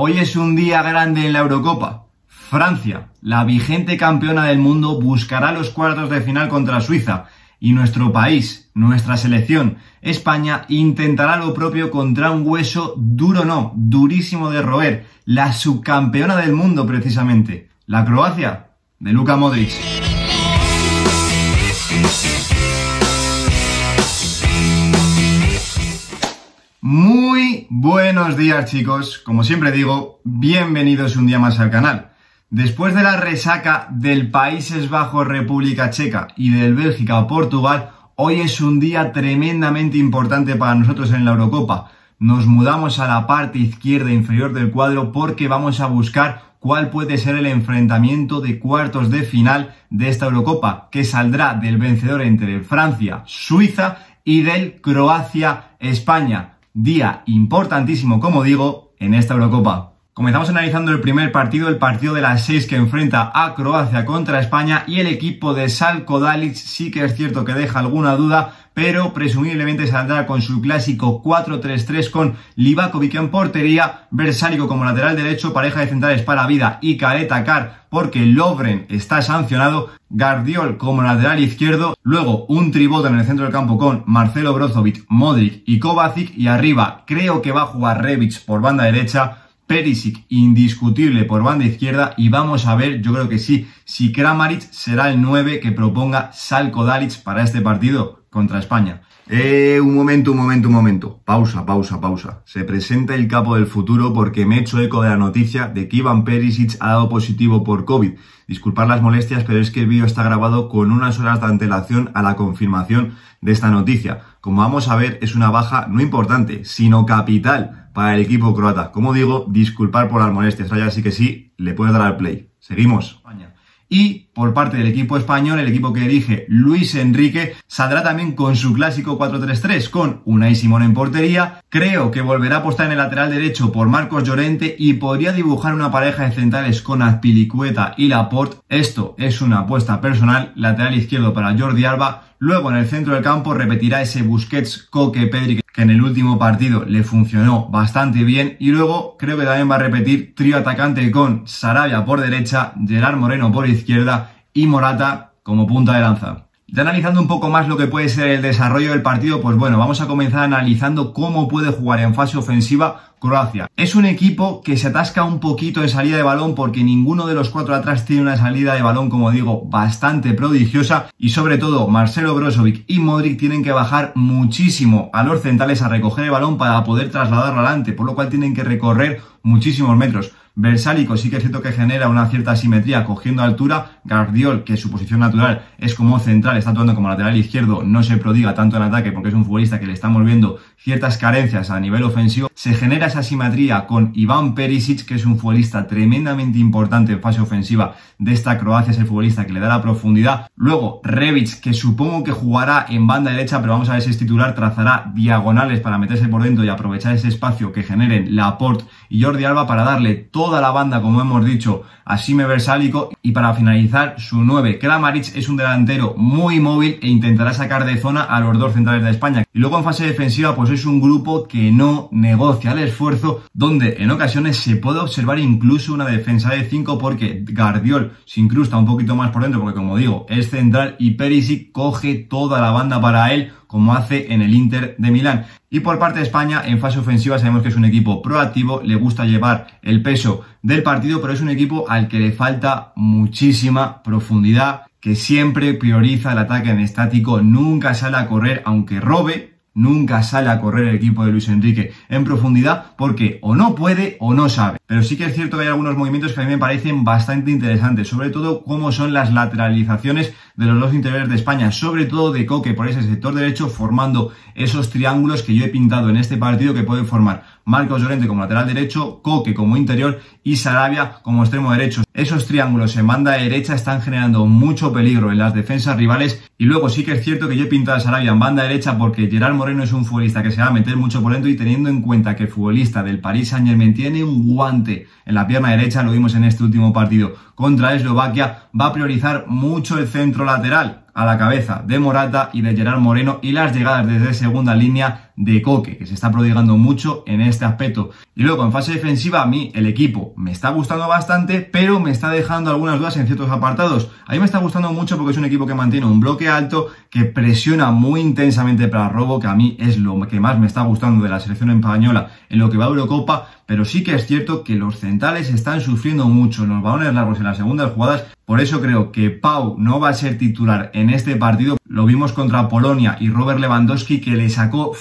Hoy es un día grande en la Eurocopa. Francia, la vigente campeona del mundo, buscará los cuartos de final contra Suiza y nuestro país, nuestra selección, España, intentará lo propio contra un hueso duro no, durísimo de roer, la subcampeona del mundo precisamente, la Croacia, de Luka Modric. Muy buenos días chicos, como siempre digo, bienvenidos un día más al canal. Después de la resaca del Países Bajos República Checa y del Bélgica Portugal, hoy es un día tremendamente importante para nosotros en la Eurocopa. Nos mudamos a la parte izquierda inferior del cuadro porque vamos a buscar cuál puede ser el enfrentamiento de cuartos de final de esta Eurocopa, que saldrá del vencedor entre Francia, Suiza y del Croacia-España día importantísimo, como digo, en esta Eurocopa. Comenzamos analizando el primer partido, el partido de las 6 que enfrenta a Croacia contra España y el equipo de Salko Dalic sí que es cierto que deja alguna duda, pero presumiblemente saldrá con su clásico 4-3-3 con Livakovic en portería, Versálico como lateral derecho, pareja de centrales para Vida y Careta Car porque Lovren está sancionado, Guardiol como lateral izquierdo, luego un tribote en el centro del campo con Marcelo Brozovic, Modric y Kovacic y arriba creo que va a jugar Rebic por banda derecha, Perisic indiscutible por banda izquierda y vamos a ver, yo creo que sí, si Kramaric será el 9 que proponga Salko Dalic para este partido contra España. Eh, un momento, un momento, un momento. Pausa, pausa, pausa. Se presenta el capo del futuro porque me he hecho eco de la noticia de que Ivan Perisic ha dado positivo por COVID. Disculpad las molestias, pero es que el vídeo está grabado con unas horas de antelación a la confirmación de esta noticia. Como vamos a ver, es una baja no importante, sino capital para el equipo croata. Como digo, disculpar por las molestias. Ahora sí que sí, le puedo dar al play. Seguimos. Y por parte del equipo español, el equipo que dirige Luis Enrique, saldrá también con su clásico 4-3-3, con Unai Simón en portería. Creo que volverá a apostar en el lateral derecho por Marcos Llorente y podría dibujar una pareja de centrales con Azpilicueta y Laporte. Esto es una apuesta personal, lateral izquierdo para Jordi Alba. Luego en el centro del campo repetirá ese Busquets, Coque, Pedri que en el último partido le funcionó bastante bien. Y luego creo que también va a repetir trío atacante con Sarabia por derecha, Gerard Moreno por izquierda y Morata como punta de lanza. Ya analizando un poco más lo que puede ser el desarrollo del partido, pues bueno, vamos a comenzar analizando cómo puede jugar en fase ofensiva Croacia. Es un equipo que se atasca un poquito en salida de balón porque ninguno de los cuatro atrás tiene una salida de balón, como digo, bastante prodigiosa y sobre todo Marcelo Brozovic y Modric tienen que bajar muchísimo a los centrales a recoger el balón para poder trasladarlo adelante, por lo cual tienen que recorrer muchísimos metros. Versálico sí que es cierto que genera una cierta simetría cogiendo altura. Guardiol, que su posición natural es como central, está actuando como lateral izquierdo, no se prodiga tanto en ataque porque es un futbolista que le estamos viendo ciertas carencias a nivel ofensivo. Se genera esa simetría con Iván Perisic, que es un futbolista tremendamente importante en fase ofensiva de esta Croacia, es el futbolista que le da la profundidad. Luego, Rebic, que supongo que jugará en banda derecha, pero vamos a ver si es titular, trazará diagonales para meterse por dentro y aprovechar ese espacio que generen Laporte y Jordi Alba para darle todo toda la banda, como hemos dicho, a Sime Versálico. Y para finalizar, su 9, Kramaric, es un delantero muy móvil e intentará sacar de zona a los dos centrales de España. Y luego en fase defensiva, pues es un grupo que no negocia el esfuerzo, donde en ocasiones se puede observar incluso una defensa de 5 porque Guardiol se incrusta un poquito más por dentro, porque como digo, es central y Perisic coge toda la banda para él como hace en el Inter de Milán. Y por parte de España, en fase ofensiva sabemos que es un equipo proactivo, le gusta llevar el peso del partido, pero es un equipo al que le falta muchísima profundidad, que siempre prioriza el ataque en estático, nunca sale a correr aunque robe, nunca sale a correr el equipo de Luis Enrique en profundidad porque o no puede o no sabe. Pero sí que es cierto que hay algunos movimientos que a mí me parecen bastante interesantes, sobre todo cómo son las lateralizaciones de los dos interiores de España, sobre todo de Coque por ese sector derecho formando esos triángulos que yo he pintado en este partido que pueden formar Marcos Llorente como lateral derecho, Coque como interior y Sarabia como extremo derecho. Esos triángulos en banda derecha están generando mucho peligro en las defensas rivales y luego sí que es cierto que yo he pintado a Sarabia en banda derecha porque Gerard Moreno es un futbolista que se va a meter mucho por dentro y teniendo en cuenta que el futbolista del Paris Saint Germain tiene un guante en la pierna derecha, lo vimos en este último partido contra Eslovaquia, va a priorizar mucho el centro lateral a la cabeza de Morata y de Gerard Moreno y las llegadas desde segunda línea de Coque, que se está prodigando mucho en este aspecto. Y luego en fase defensiva a mí el equipo me está gustando bastante, pero me está dejando algunas dudas en ciertos apartados. A mí me está gustando mucho porque es un equipo que mantiene un bloque alto, que presiona muy intensamente para robo, que a mí es lo que más me está gustando de la selección española en lo que va a Eurocopa, pero sí que es cierto que los centrales están sufriendo mucho en los balones largos en las segundas jugadas por eso creo que Pau no va a ser titular en este partido. Lo vimos contra Polonia y Robert Lewandowski que le sacó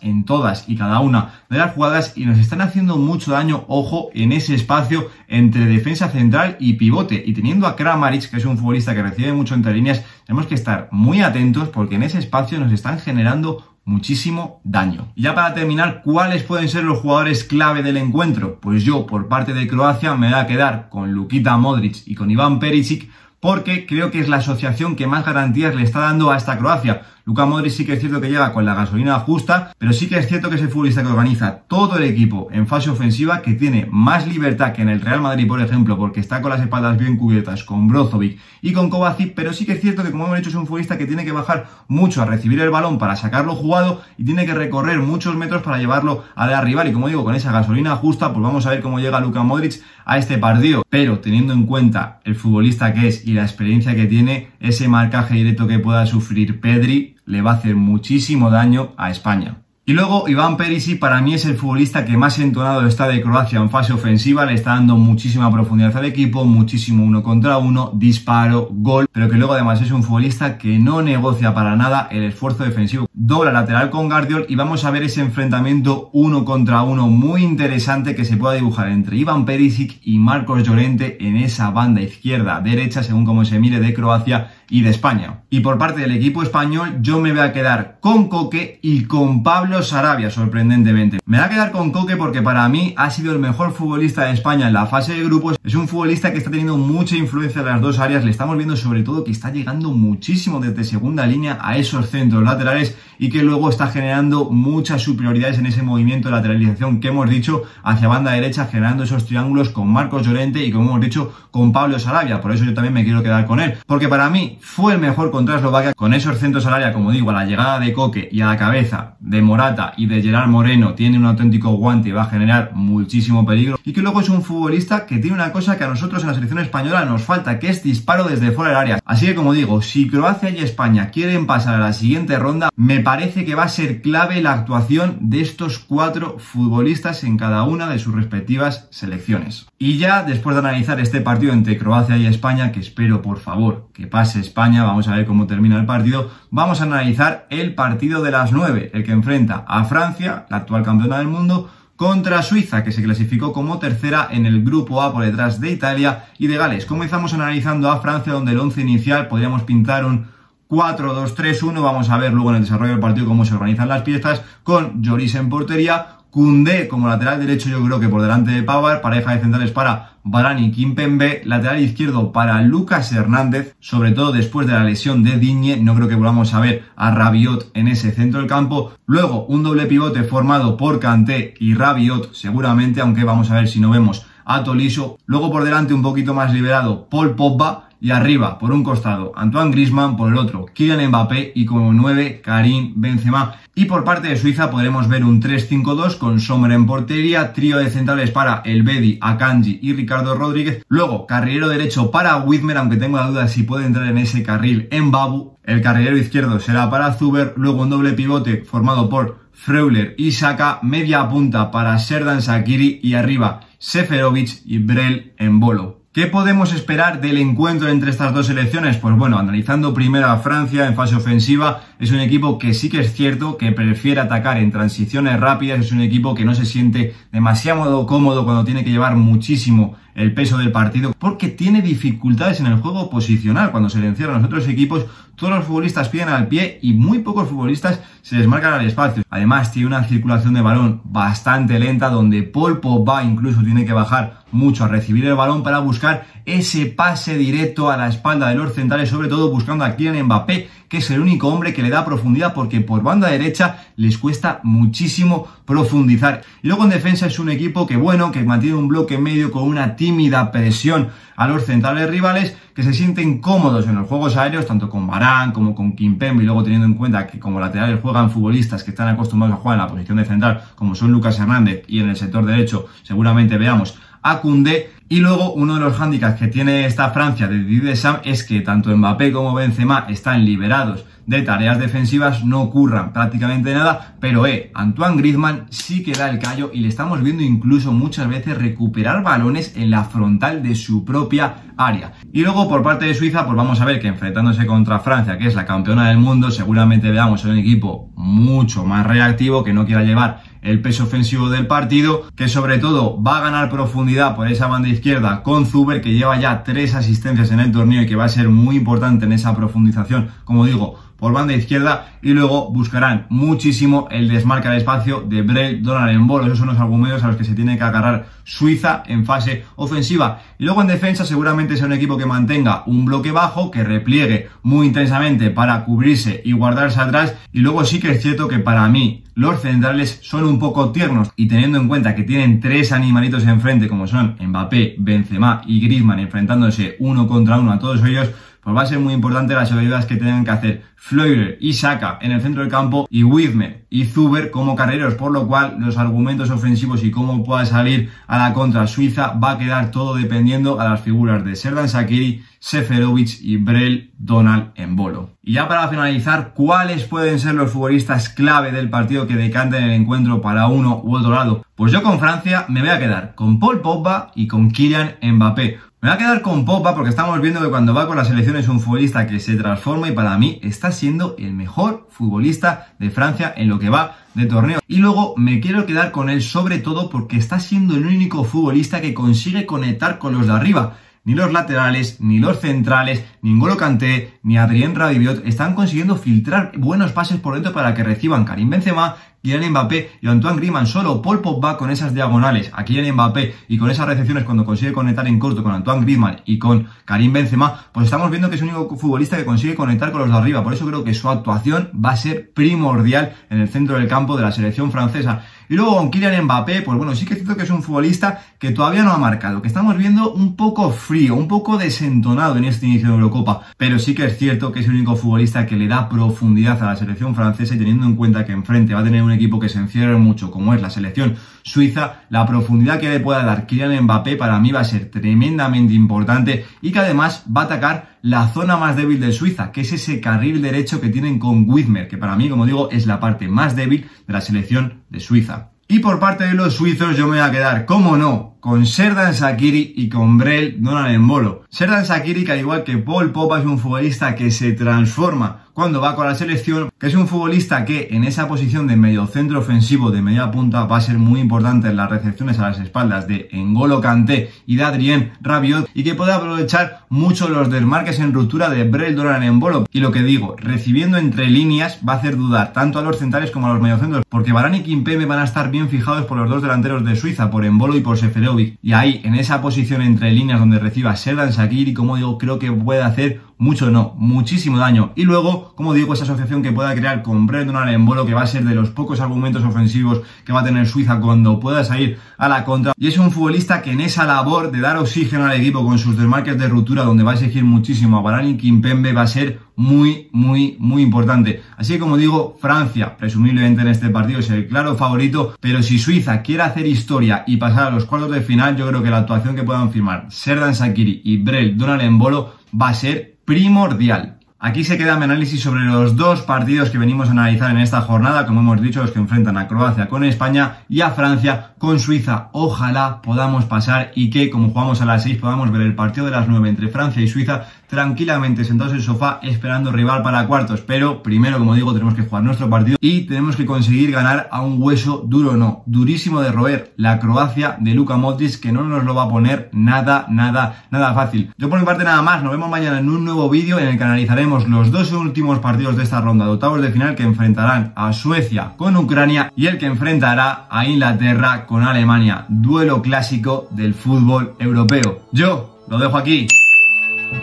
en todas y cada una de las jugadas y nos están haciendo mucho daño, ojo, en ese espacio entre defensa central y pivote. Y teniendo a Kramaric, que es un futbolista que recibe mucho entre líneas, tenemos que estar muy atentos porque en ese espacio nos están generando muchísimo daño. Y ya para terminar, ¿cuáles pueden ser los jugadores clave del encuentro? Pues yo, por parte de Croacia, me voy a quedar con Lukita Modric y con Iván Perisic porque creo que es la asociación que más garantías le está dando a esta Croacia. Luka Modric sí que es cierto que llega con la gasolina justa, pero sí que es cierto que es el futbolista que organiza todo el equipo en fase ofensiva, que tiene más libertad que en el Real Madrid, por ejemplo, porque está con las espaldas bien cubiertas con Brozovic y con Kovacic, pero sí que es cierto que como hemos dicho es un futbolista que tiene que bajar mucho a recibir el balón para sacarlo jugado y tiene que recorrer muchos metros para llevarlo a la rival. Y como digo, con esa gasolina justa, pues vamos a ver cómo llega Luka Modric a este partido, pero teniendo en cuenta el futbolista que es y la experiencia que tiene, ese marcaje directo que pueda sufrir Pedri le va a hacer muchísimo daño a España. Y luego Iván Perisic para mí es el futbolista que más entonado está de Croacia en fase ofensiva, le está dando muchísima profundidad al equipo, muchísimo uno contra uno, disparo, gol, pero que luego además es un futbolista que no negocia para nada el esfuerzo defensivo. Dobla lateral con Guardiol y vamos a ver ese enfrentamiento uno contra uno muy interesante que se pueda dibujar entre Iván Perisic y Marcos Llorente en esa banda izquierda derecha según como se mire de Croacia y de España. Y por parte del equipo español yo me voy a quedar con Coque y con Pablo Sarabia, sorprendentemente. Me voy a quedar con Coque porque para mí ha sido el mejor futbolista de España en la fase de grupos. Es un futbolista que está teniendo mucha influencia en las dos áreas. Le estamos viendo sobre todo que está llegando muchísimo desde segunda línea a esos centros laterales y que luego está generando muchas superioridades en ese movimiento de lateralización que hemos dicho hacia banda derecha, generando esos triángulos con Marcos Llorente y como hemos dicho con Pablo Sarabia. Por eso yo también me quiero quedar con él. Porque para mí fue el mejor contra Eslovaquia con esos centros al área, como digo, a la llegada de Coque y a la cabeza de Morata y de Gerard Moreno tiene un auténtico guante y va a generar muchísimo peligro. Y que luego es un futbolista que tiene una cosa que a nosotros en la selección española nos falta, que es disparo desde fuera del área. Así que como digo, si Croacia y España quieren pasar a la siguiente ronda, me parece que va a ser clave la actuación de estos cuatro futbolistas en cada una de sus respectivas selecciones. Y ya después de analizar este partido entre Croacia y España, que espero por favor que pase España, vamos a ver cómo termina el partido, vamos a analizar el partido de las 9, el que enfrenta a Francia, la actual campeona del mundo, contra Suiza, que se clasificó como tercera en el grupo A por detrás de Italia y de Gales. Comenzamos analizando a Francia, donde el 11 inicial podríamos pintar un 4-2-3-1. Vamos a ver luego en el desarrollo del partido cómo se organizan las piezas, con Lloris en portería, Cundé como lateral derecho, yo creo que por delante de Pavard, pareja de centrales para Barani Kimpembe, lateral izquierdo para Lucas Hernández, sobre todo después de la lesión de Digne, no creo que volvamos a ver a Rabiot en ese centro del campo. Luego un doble pivote formado por Kanté y Rabiot, seguramente, aunque vamos a ver si no vemos a Toliso. Luego por delante un poquito más liberado Paul Pogba y arriba, por un costado, Antoine Grisman, por el otro, Kylian Mbappé y como 9, Karim Benzema. Y por parte de Suiza podremos ver un 3-5-2 con Sommer en portería, trío de centrales para El Bedi, Akanji y Ricardo Rodríguez. Luego, carrilero derecho para Whitmer, aunque tengo la duda si puede entrar en ese carril en Babu. El carrilero izquierdo será para Zuber. Luego un doble pivote formado por Freuler y Saka. Media punta para Serdan Sakiri y arriba Seferovic y Brel en bolo. ¿Qué podemos esperar del encuentro entre estas dos selecciones? Pues bueno, analizando primero a Francia en fase ofensiva, es un equipo que sí que es cierto que prefiere atacar en transiciones rápidas, es un equipo que no se siente demasiado cómodo cuando tiene que llevar muchísimo el peso del partido, porque tiene dificultades en el juego posicional. Cuando se le encierran los otros equipos, todos los futbolistas piden al pie y muy pocos futbolistas se desmarcan al espacio. Además, tiene una circulación de balón bastante lenta, donde Paul Pogba incluso tiene que bajar mucho a recibir el balón para buscar ese pase directo a la espalda de los centrales, sobre todo buscando a Kylian Mbappé, que es el único hombre que le da profundidad porque por banda derecha les cuesta muchísimo profundizar. Y luego en defensa es un equipo que bueno, que mantiene un bloque medio con una tímida presión a los centrales rivales que se sienten cómodos en los juegos aéreos, tanto con Barán como con Kimpembe, y luego teniendo en cuenta que como laterales juegan futbolistas que están acostumbrados a jugar en la posición de central, como son Lucas Hernández, y en el sector derecho seguramente veamos a Koundé. Y luego uno de los hándicaps que tiene esta Francia de Didier Deschamps es que tanto Mbappé como Benzema están liberados de tareas defensivas, no ocurran prácticamente nada, pero eh, Antoine Griezmann sí que da el callo y le estamos viendo incluso muchas veces recuperar balones en la frontal de su propia área. Y luego por parte de Suiza, pues vamos a ver que enfrentándose contra Francia, que es la campeona del mundo, seguramente veamos un equipo mucho más reactivo que no quiera llevar el peso ofensivo del partido, que sobre todo va a ganar profundidad por esa banda izquierda con Zuber, que lleva ya tres asistencias en el torneo y que va a ser muy importante en esa profundización, como digo, por banda izquierda y luego buscarán muchísimo el desmarca de espacio de Brel, Donald en Bolo. Esos son los argumentos a los que se tiene que agarrar Suiza en fase ofensiva. Y luego en defensa seguramente sea un equipo que mantenga un bloque bajo, que repliegue muy intensamente para cubrirse y guardarse atrás. Y luego sí que es cierto que para mí los centrales son un poco tiernos y teniendo en cuenta que tienen tres animalitos enfrente como son Mbappé, Benzema y Griezmann enfrentándose uno contra uno a todos ellos, pues va a ser muy importante las ayudas que tengan que hacer Fleurer y Saka en el centro del campo y Widmer y Zuber como carreros, por lo cual los argumentos ofensivos y cómo pueda salir a la contra Suiza va a quedar todo dependiendo a las figuras de Serdan Sakiri, Seferovic y Brel Donald en bolo. Y ya para finalizar, ¿cuáles pueden ser los futbolistas clave del partido que decanten el encuentro para uno u otro lado? Pues yo con Francia me voy a quedar con Paul Pogba y con Kylian Mbappé. Me voy a quedar con Popa porque estamos viendo que cuando va con la selección es un futbolista que se transforma y para mí está siendo el mejor futbolista de Francia en lo que va de torneo. Y luego me quiero quedar con él sobre todo porque está siendo el único futbolista que consigue conectar con los de arriba ni los laterales, ni los centrales, ni N'Golo Kanté, ni Adrien Rabiot están consiguiendo filtrar buenos pases por dentro para que reciban Karim Benzema, Kylian Mbappé y Antoine Griezmann. Solo Paul Pogba con esas diagonales a Kylian Mbappé y con esas recepciones cuando consigue conectar en corto con Antoine Griezmann y con Karim Benzema, pues estamos viendo que es el único futbolista que consigue conectar con los de arriba. Por eso creo que su actuación va a ser primordial en el centro del campo de la selección francesa. Y luego con Kylian Mbappé, pues bueno, sí que es cierto que es un futbolista que todavía no ha marcado, que estamos viendo un poco frío, un poco desentonado en este inicio de Eurocopa, pero sí que es cierto que es el único futbolista que le da profundidad a la selección francesa y teniendo en cuenta que enfrente va a tener un equipo que se encierre mucho, como es la selección suiza, la profundidad que le pueda dar Kylian Mbappé para mí va a ser tremendamente importante y que además va a atacar la zona más débil de Suiza, que es ese carril derecho que tienen con Widmer, que para mí, como digo, es la parte más débil de la selección de Suiza. Y por parte de los suizos yo me voy a quedar, como no, con Serdan Sakiri y con Brel Donald Embolo. Serdan Sakiri, que al igual que Paul Popa, es un futbolista que se transforma cuando va con la selección, que es un futbolista que en esa posición de medio centro ofensivo de media punta va a ser muy importante en las recepciones a las espaldas de Engolo Kanté y de Adrien Rabiot y que puede aprovechar mucho los desmarques en ruptura de Brel Doran en Bolo. Y lo que digo, recibiendo entre líneas va a hacer dudar tanto a los centrales como a los mediocentros, porque Varane y Kimpembe van a estar bien fijados por los dos delanteros de Suiza, por Embolo y por Seferovic. Y ahí, en esa posición entre líneas donde reciba Serdan Sakiri, como digo, creo que puede hacer mucho no, muchísimo daño. Y luego, como digo, esa asociación que pueda crear con en bolo, que va a ser de los pocos argumentos ofensivos que va a tener Suiza cuando pueda salir a la contra. Y es un futbolista que en esa labor de dar oxígeno al equipo con sus desmarques de ruptura, donde va a exigir muchísimo a Barani Kimpembe, va a ser muy, muy, muy importante. Así que como digo, Francia, presumiblemente en este partido, es el claro favorito, pero si Suiza quiere hacer historia y pasar a los cuartos de final, yo creo que la actuación que puedan firmar Serdan Sakiri y Brel Donald en bolo va a ser primordial. Aquí se queda mi análisis sobre los dos partidos que venimos a analizar en esta jornada, como hemos dicho, los que enfrentan a Croacia con España y a Francia con Suiza. Ojalá podamos pasar y que, como jugamos a las 6, podamos ver el partido de las 9 entre Francia y Suiza tranquilamente sentados en el sofá esperando rival para cuartos. Pero primero, como digo, tenemos que jugar nuestro partido y tenemos que conseguir ganar a un hueso duro, no, durísimo de roer. La Croacia de Luka Modric que no nos lo va a poner nada, nada, nada fácil. Yo por mi parte nada más, nos vemos mañana en un nuevo vídeo en el que analizaremos los dos últimos partidos de esta ronda de octavos de final que enfrentarán a Suecia con Ucrania y el que enfrentará a Inglaterra con Alemania. Duelo clásico del fútbol europeo. Yo lo dejo aquí.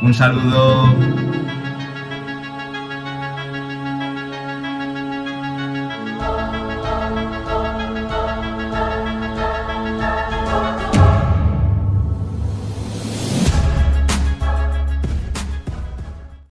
Un saludo.